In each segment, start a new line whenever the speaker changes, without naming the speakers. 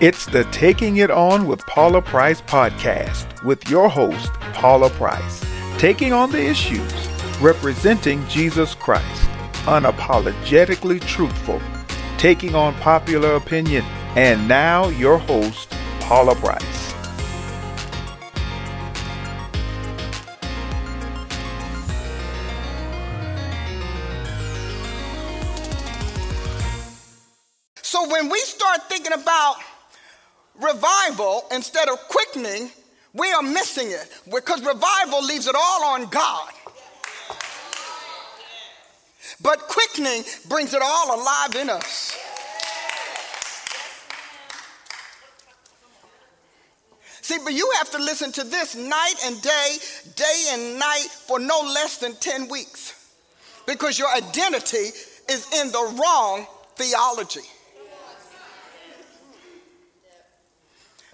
It's the Taking It On with Paula Price podcast with your host, Paula Price, taking on the issues, representing Jesus Christ, unapologetically truthful, taking on popular opinion, and now your host, Paula Price.
Revival instead of quickening, we are missing it because revival leaves it all on God. But quickening brings it all alive in us. See, but you have to listen to this night and day, day and night for no less than 10 weeks because your identity is in the wrong theology.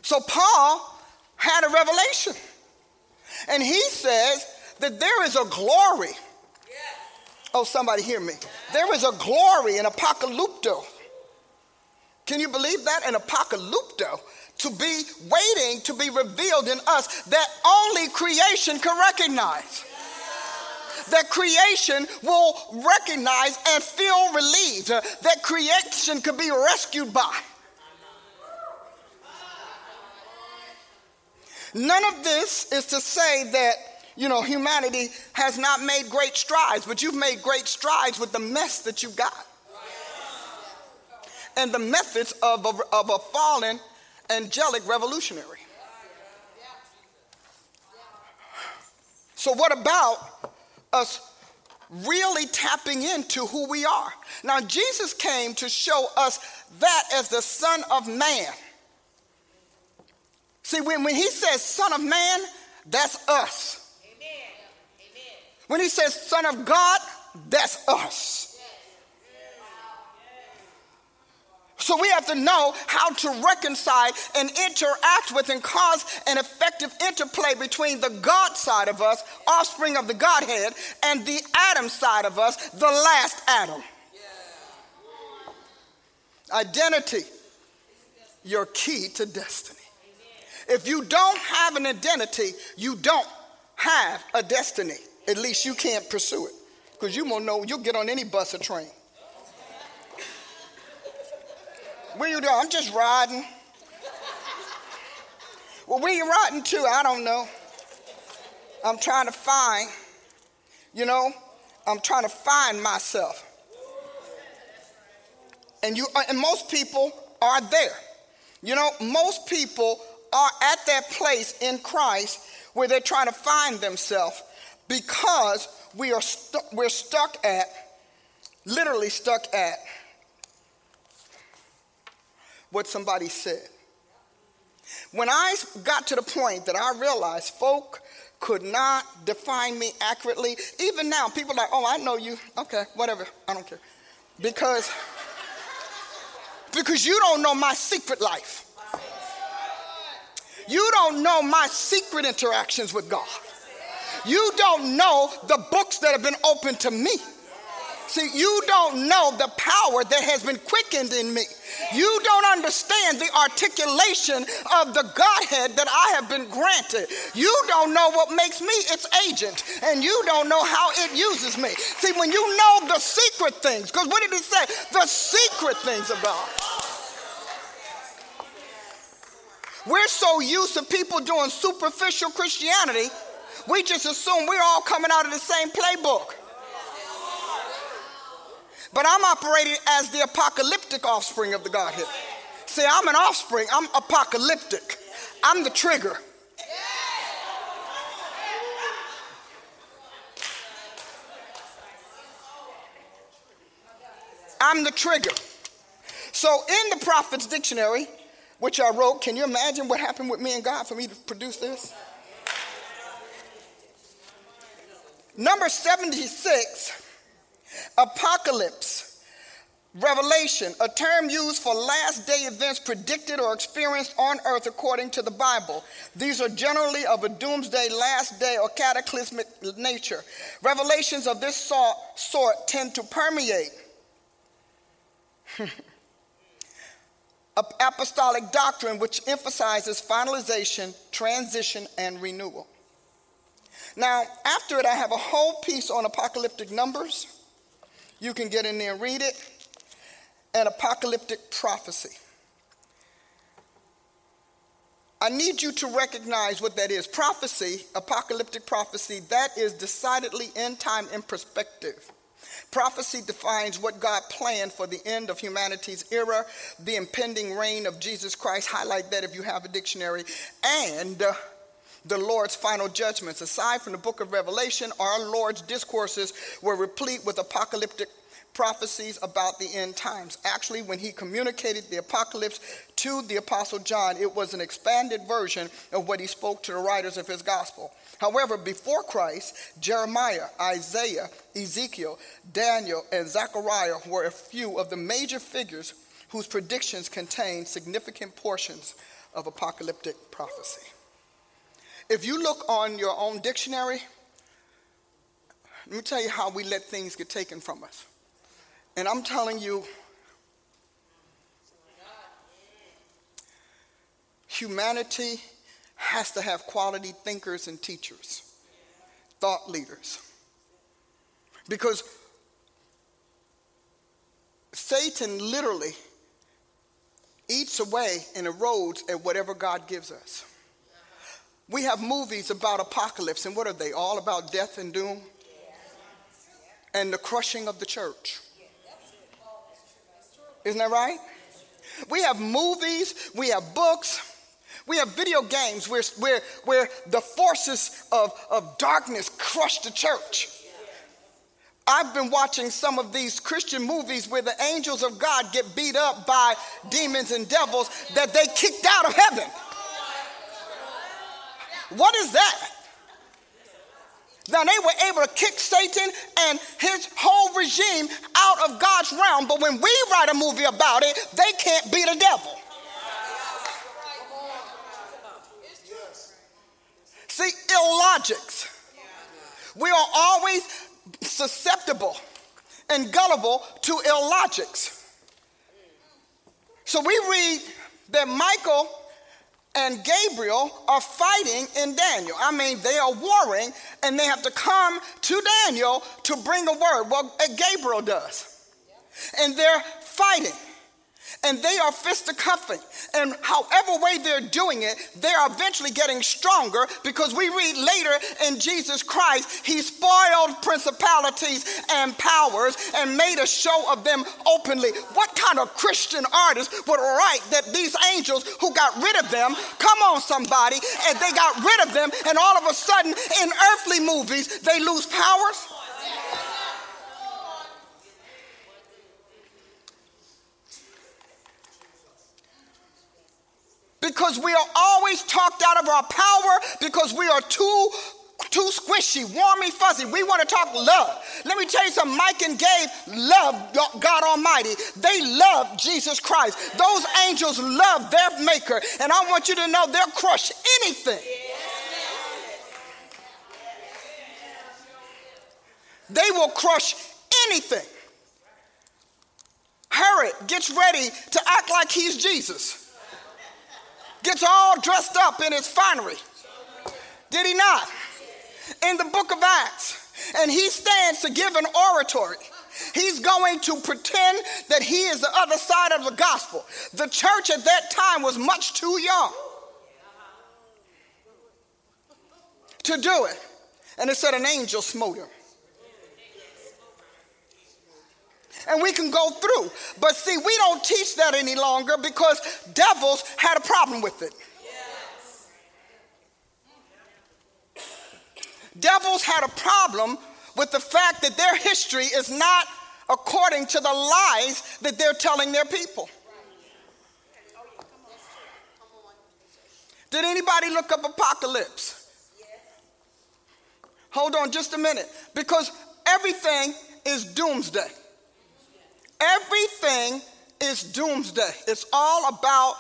So Paul had a revelation. And he says that there is a glory. Oh, somebody hear me. There is a glory in apocalypto. Can you believe that? An apocalypto to be waiting to be revealed in us that only creation can recognize. That creation will recognize and feel relieved. Uh, that creation could be rescued by. None of this is to say that, you know, humanity has not made great strides, but you've made great strides with the mess that you got. And the methods of a, of a fallen angelic revolutionary. So, what about us really tapping into who we are? Now, Jesus came to show us that as the Son of Man. See, when, when he says Son of Man, that's us. When he says Son of God, that's us. So we have to know how to reconcile and interact with and cause an effective interplay between the God side of us, offspring of the Godhead, and the Adam side of us, the last Adam. Identity, your key to destiny. If you don't have an identity, you don't have a destiny. At least you can't pursue it. Because you won't know, you'll get on any bus or train. Where you doing? I'm just riding. Well, where you riding to? I don't know. I'm trying to find, you know, I'm trying to find myself. And you uh, and most people are there. You know, most people are at that place in Christ where they're trying to find themselves because we are stu- we're stuck at, literally stuck at, what somebody said. When I got to the point that I realized folk could not define me accurately, even now, people are like, oh, I know you. Okay, whatever, I don't care. Because, because you don't know my secret life. You don't know my secret interactions with God. You don't know the books that have been opened to me. See, you don't know the power that has been quickened in me. You don't understand the articulation of the Godhead that I have been granted. You don't know what makes me its agent, and you don't know how it uses me. See, when you know the secret things, because what did he say? The secret things of God. We're so used to people doing superficial Christianity, we just assume we're all coming out of the same playbook. But I'm operating as the apocalyptic offspring of the Godhead. See, I'm an offspring, I'm apocalyptic. I'm the trigger. I'm the trigger. So, in the Prophet's Dictionary, which I wrote. Can you imagine what happened with me and God for me to produce this? Number 76, apocalypse. Revelation, a term used for last day events predicted or experienced on earth according to the Bible. These are generally of a doomsday, last day, or cataclysmic nature. Revelations of this sort tend to permeate apostolic doctrine which emphasizes finalization, transition, and renewal. Now, after it, I have a whole piece on apocalyptic numbers. You can get in there and read it, and apocalyptic prophecy. I need you to recognize what that is. Prophecy, apocalyptic prophecy, that is decidedly end time in perspective. Prophecy defines what God planned for the end of humanity's era, the impending reign of Jesus Christ. Highlight that if you have a dictionary. And uh, the Lord's final judgments. Aside from the book of Revelation, our Lord's discourses were replete with apocalyptic prophecies about the end times. Actually, when he communicated the apocalypse to the Apostle John, it was an expanded version of what he spoke to the writers of his gospel. However, before Christ, Jeremiah, Isaiah, Ezekiel, Daniel, and Zechariah were a few of the major figures whose predictions contain significant portions of apocalyptic prophecy. If you look on your own dictionary, let me tell you how we let things get taken from us. And I'm telling you, humanity has to have quality thinkers and teachers, thought leaders. Because Satan literally eats away and erodes at whatever God gives us. We have movies about apocalypse, and what are they? All about death and doom? And the crushing of the church. Isn't that right? We have movies, we have books, we have video games where, where, where the forces of, of darkness crush the church. I've been watching some of these Christian movies where the angels of God get beat up by demons and devils that they kicked out of heaven. What is that? Now they were able to kick Satan and his whole regime out of God's realm, but when we write a movie about it, they can't beat a devil. See, illogics. We are always susceptible and gullible to illogics. So we read that Michael and Gabriel are fighting in Daniel. I mean, they are warring and they have to come to Daniel to bring a word. Well, Gabriel does. And they're fighting and they are fisticuffing. And however way they're doing it, they are eventually getting stronger because we read later in Jesus Christ, he spoiled principalities and powers and made a show of them openly. What kind of Christian artist would write that these angels who got rid of them, come on somebody, and they got rid of them, and all of a sudden in earthly movies, they lose powers? Because we are always talked out of our power because we are too too squishy, warmy, fuzzy. We want to talk love. Let me tell you something. Mike and Gabe love God Almighty. They love Jesus Christ. Those angels love their maker. And I want you to know they'll crush anything. They will crush anything. Herod gets ready to act like he's Jesus gets all dressed up in his finery. Did he not? In the book of Acts. And he stands to give an oratory. He's going to pretend that he is the other side of the gospel. The church at that time was much too young to do it. And it said an angel smote him. And we can go through. But see, we don't teach that any longer because devils had a problem with it. Devils had a problem with the fact that their history is not according to the lies that they're telling their people. Did anybody look up apocalypse? Hold on just a minute. Because everything is doomsday. Everything is doomsday. It's all about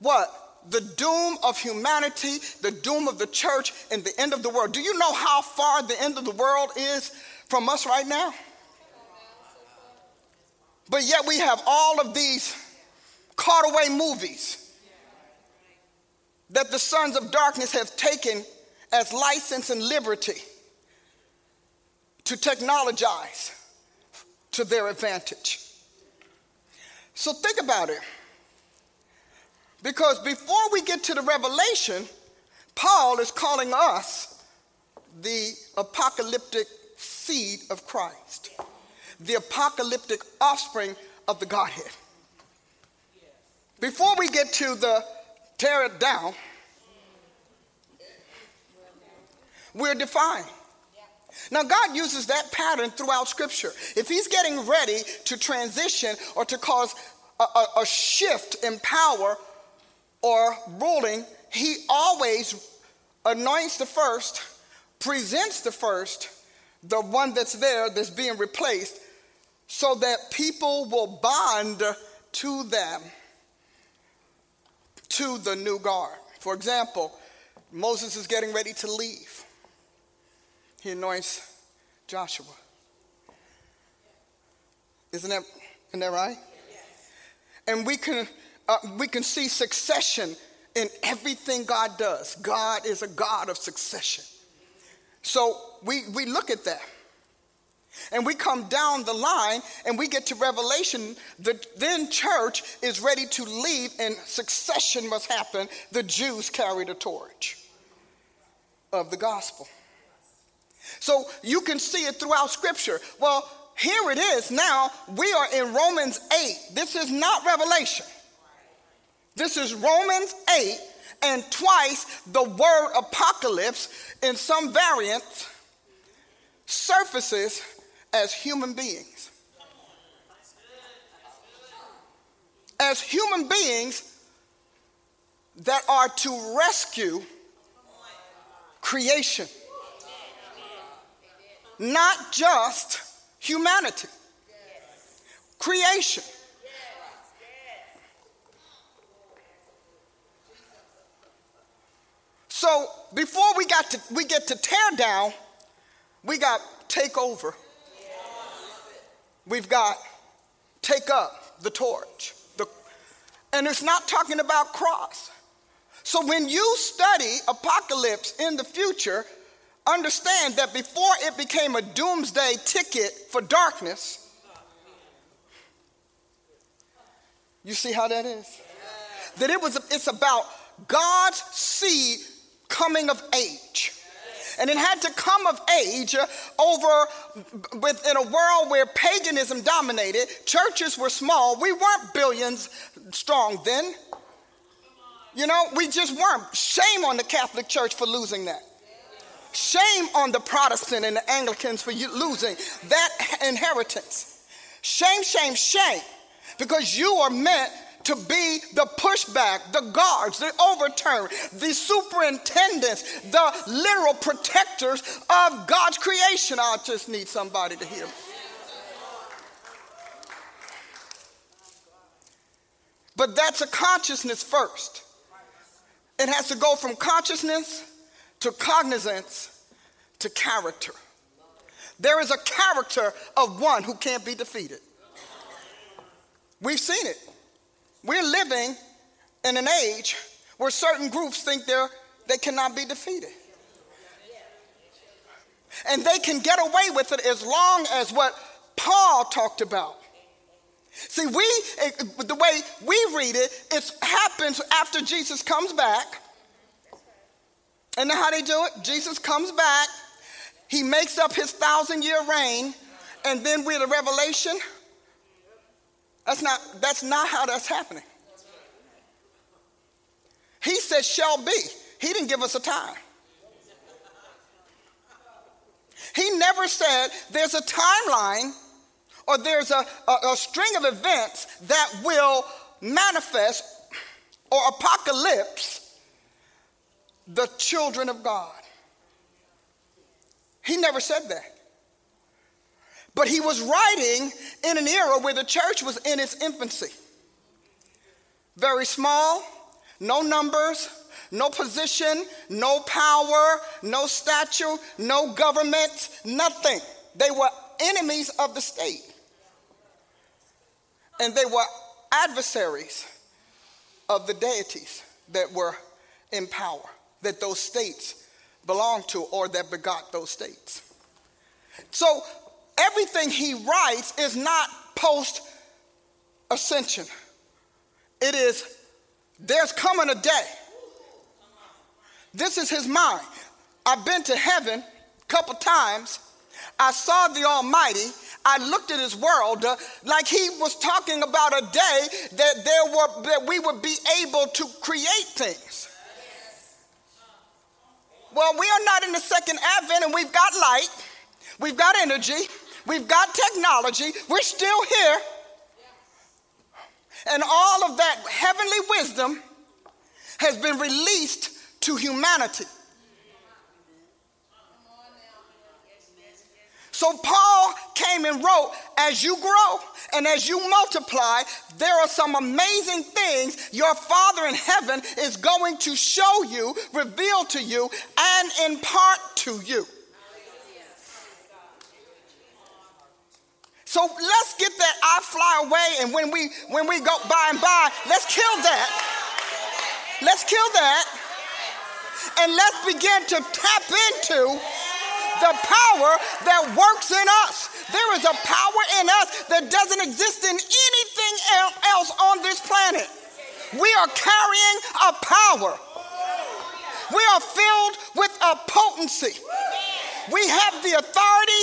what? The doom of humanity, the doom of the church, and the end of the world. Do you know how far the end of the world is from us right now? But yet we have all of these caught away movies that the sons of darkness have taken as license and liberty to technologize to their advantage. So think about it. Because before we get to the revelation, Paul is calling us the apocalyptic seed of Christ, the apocalyptic offspring of the Godhead. Before we get to the tear it down, we're defined. Now, God uses that pattern throughout Scripture. If He's getting ready to transition or to cause a, a, a shift in power or ruling, He always anoints the first, presents the first, the one that's there that's being replaced, so that people will bond to them, to the new guard. For example, Moses is getting ready to leave. He anoints Joshua. Isn't that, isn't that right? And we can, uh, we can see succession in everything God does. God is a God of succession. So we, we look at that. And we come down the line and we get to Revelation. The then church is ready to leave and succession must happen. The Jews carry the torch of the gospel. So you can see it throughout Scripture. Well, here it is now. We are in Romans 8. This is not Revelation. This is Romans 8, and twice the word apocalypse in some variants surfaces as human beings. As human beings that are to rescue creation not just humanity, creation. So before we got to we get to tear down, we got take over. We've got take up the torch. The, and it's not talking about cross. So when you study apocalypse in the future, understand that before it became a doomsday ticket for darkness, you see how that is? That it was it's about God's seed coming of age. And it had to come of age over within a world where paganism dominated. Churches were small. We weren't billions strong then. You know, we just weren't. Shame on the Catholic Church for losing that. Shame on the Protestant and the Anglicans for losing that inheritance. Shame, shame, shame. Because you are meant to be the pushback, the guards, the overturn, the superintendents, the literal protectors of God's creation. I just need somebody to hear me. But that's a consciousness first. It has to go from consciousness to cognizance to character. There is a character of one who can't be defeated. We've seen it. We're living in an age where certain groups think they're, they cannot be defeated. And they can get away with it as long as what Paul talked about. See, we, eh, the way we read it, it happens after Jesus comes back and then how they do it? Jesus comes back, he makes up his thousand year reign, and then we're the revelation. That's not, that's not how that's happening. He said, shall be. He didn't give us a time. He never said there's a timeline or there's a, a, a, string of events that will manifest or apocalypse the children of God. He never said that. But he was writing in an era where the church was in its infancy. Very small, no numbers, no position, no power, no statue, no government, nothing. They were enemies of the state. And they were adversaries of the deities that were in power, that those states belong to or that begot those states. So everything he writes is not post ascension. It is, there's coming a day. This is his mind. I've been to heaven a couple times. I saw the Almighty. I looked at his world uh, like he was talking about a day that there were that we would be able to create things. Well, we are not in the second advent and we've got light, we've got energy, we've got technology, we're still here. And all of that heavenly wisdom has been released to humanity. So Paul came and wrote, as you grow and as you multiply, there are some amazing things your Father in heaven is going to show you, reveal to you, and impart to you. So let's get that I fly away, and when we when we go by and by, let's kill that. Let's kill that. And let's begin to tap into the power that works in us. There is a power in us that doesn't exist in anything else on this planet. We are carrying a power. We are filled with a potency. We have the authority.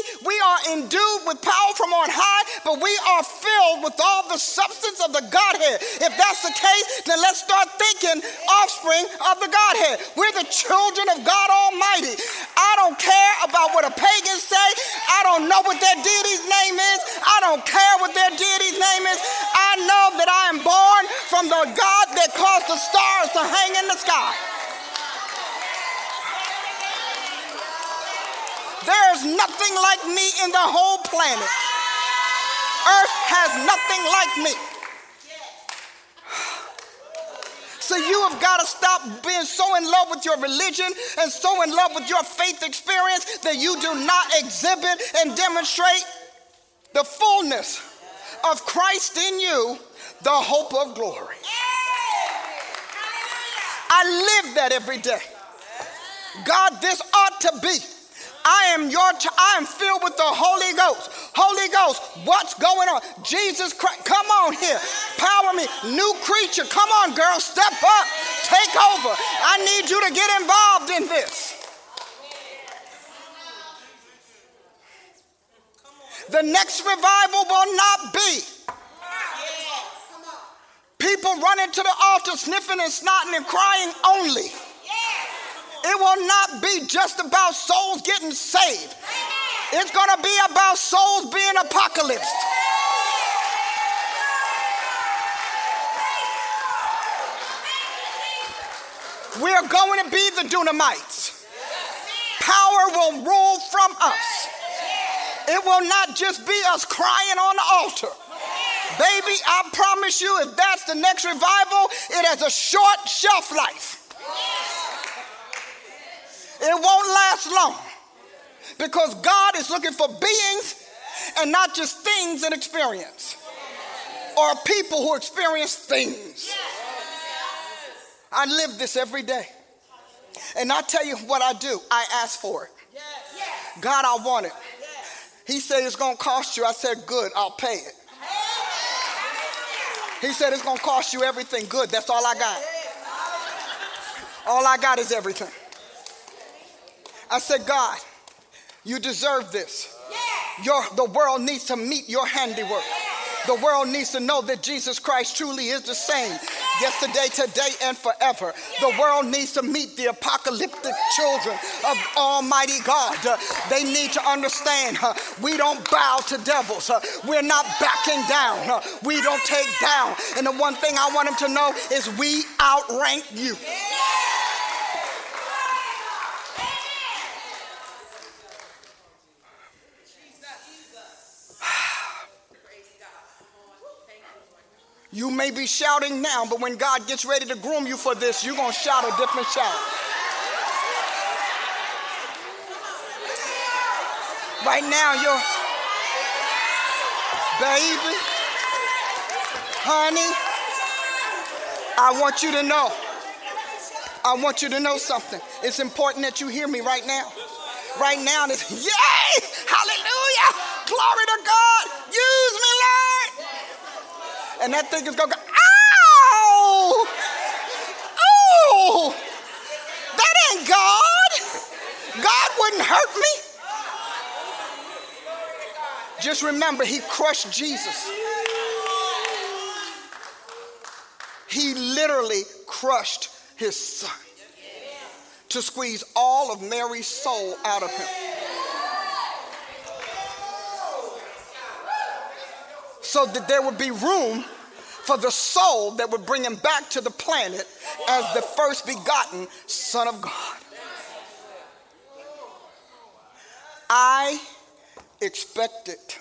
Endued with power from on high, but we are filled with all the substance of the Godhead. If that's the case, then let's start thinking offspring of the Godhead. We're the children of God Almighty. I don't care about what a pagan say. I don't know what their deity's name is. I don't care what their deity's name is. I know that I am born from the God that caused the stars to hang in the sky. There's nothing like me in the whole planet. Earth has nothing like me. So you have got to stop being so in love with your religion and so in love with your faith experience that you do not exhibit and demonstrate the fullness of Christ in you, the hope of glory. I live that every day. God, this ought to be I am your I am filled with the Holy Ghost. Holy Ghost, what's going on? Jesus Christ, come on here. Power me. New creature. Come on, girl. Step up. Take over. I need you to get involved in this. The next revival will not be people running to the altar sniffing and snotting and crying only. It will not be just about souls getting saved. It's going to be about souls being apocalypsed. We are going to be the Dunamites. Power will rule from us. It will not just be us crying on the altar. Baby, I promise you, if that's the next revival, it has a short shelf life. It won't last long because God is looking for beings and not just things and experience or people who experience things. I live this every day. And I tell you what I do I ask for it. God, I want it. He said it's going to cost you. I said, good, I'll pay it. He said it's going to cost you everything. Good, that's all I got. All I got is everything. I said, God, you deserve this. Your, the world needs to meet your handiwork. The world needs to know that Jesus Christ truly is the same yesterday, today, and forever. The world needs to meet the apocalyptic children of Almighty God. Uh, they need to understand uh, we don't bow to devils. Uh, we're not backing down. Uh, we don't take down. And the one thing I want them to know is we outrank you. You may be shouting now, but when God gets ready to groom you for this, you're going to shout a different shout. Right now, you're, baby, honey, I want you to know. I want you to know something. It's important that you hear me right now. Right now, this yay! Hallelujah! Glory to God! Use me, Lord! And that thing is going to go, ow! Oh! That ain't God! God wouldn't hurt me. Just remember, he crushed Jesus. He literally crushed his son to squeeze all of Mary's soul out of him. So that there would be room for the soul that would bring him back to the planet as the first begotten Son of God. I expect it.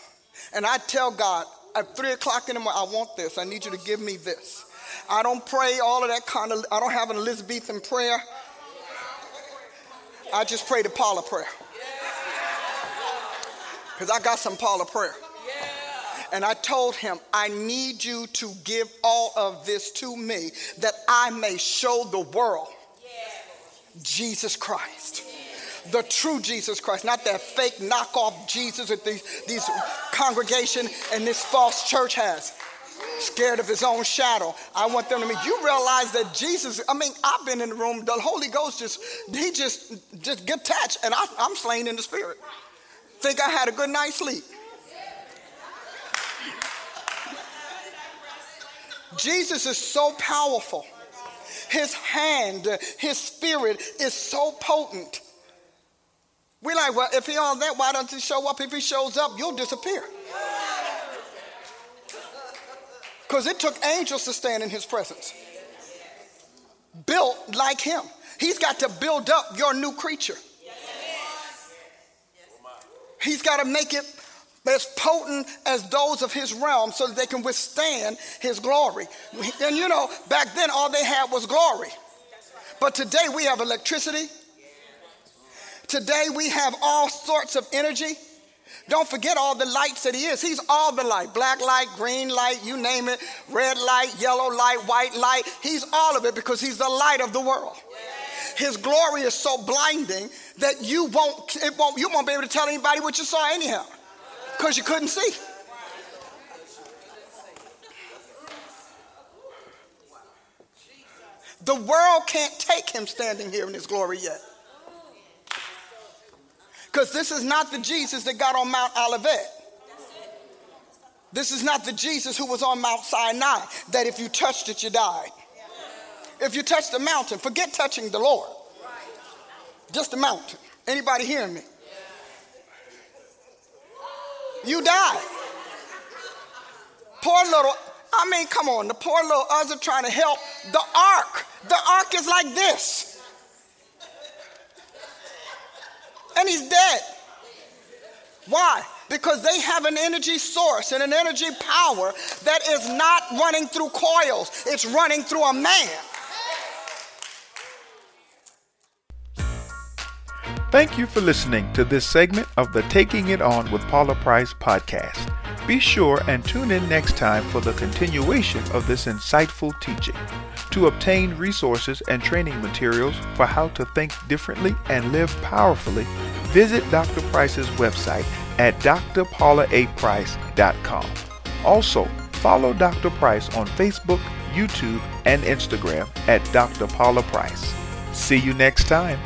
And I tell God, at three o'clock in the morning, I want this. I need you to give me this. I don't pray all of that kind of, I don't have an Elizabethan prayer. I just pray the Paula prayer. Because I got some Paula prayer. And I told him, I need you to give all of this to me that I may show the world Jesus Christ the true Jesus Christ, not that fake knockoff Jesus that these, these congregation and this false church has. Scared of his own shadow. I want them to meet. You realize that Jesus, I mean, I've been in the room, the Holy Ghost just, he just, just get touched and I, I'm slain in the spirit. Think I had a good night's sleep. Jesus is so powerful. His hand, his spirit is so potent we're like, well, if he all that, why doesn't he show up? If he shows up, you'll disappear. Because it took angels to stand in his presence. Built like him. He's got to build up your new creature. He's got to make it as potent as those of his realm so that they can withstand his glory. And you know, back then all they had was glory. But today we have electricity, Today we have all sorts of energy. Don't forget all the lights that he is. He's all the light black light, green light, you name it, red light, yellow light, white light. He's all of it because he's the light of the world. His glory is so blinding that you won't, it won't, you won't be able to tell anybody what you saw anyhow because you couldn't see. The world can't take him standing here in his glory yet. Because this is not the Jesus that got on Mount Olivet. This is not the Jesus who was on Mount Sinai, that if you touched it, you died. If you touched the mountain, forget touching the Lord. Just the mountain. Anybody hearing me? You die. Poor little, I mean, come on, the poor little Uzzah trying to help the ark. The ark is like this. and he's dead. Why? Because they have an energy source and an energy power that is not running through coils, it's running through a man.
Thank you for listening to this segment of the Taking It On with Paula Price podcast. Be sure and tune in next time for the continuation of this insightful teaching. To obtain resources and training materials for how to think differently and live powerfully, visit Dr. Price's website at drpaulaaprice.com. Also, follow Dr. Price on Facebook, YouTube, and Instagram at Dr. Paula Price. See you next time.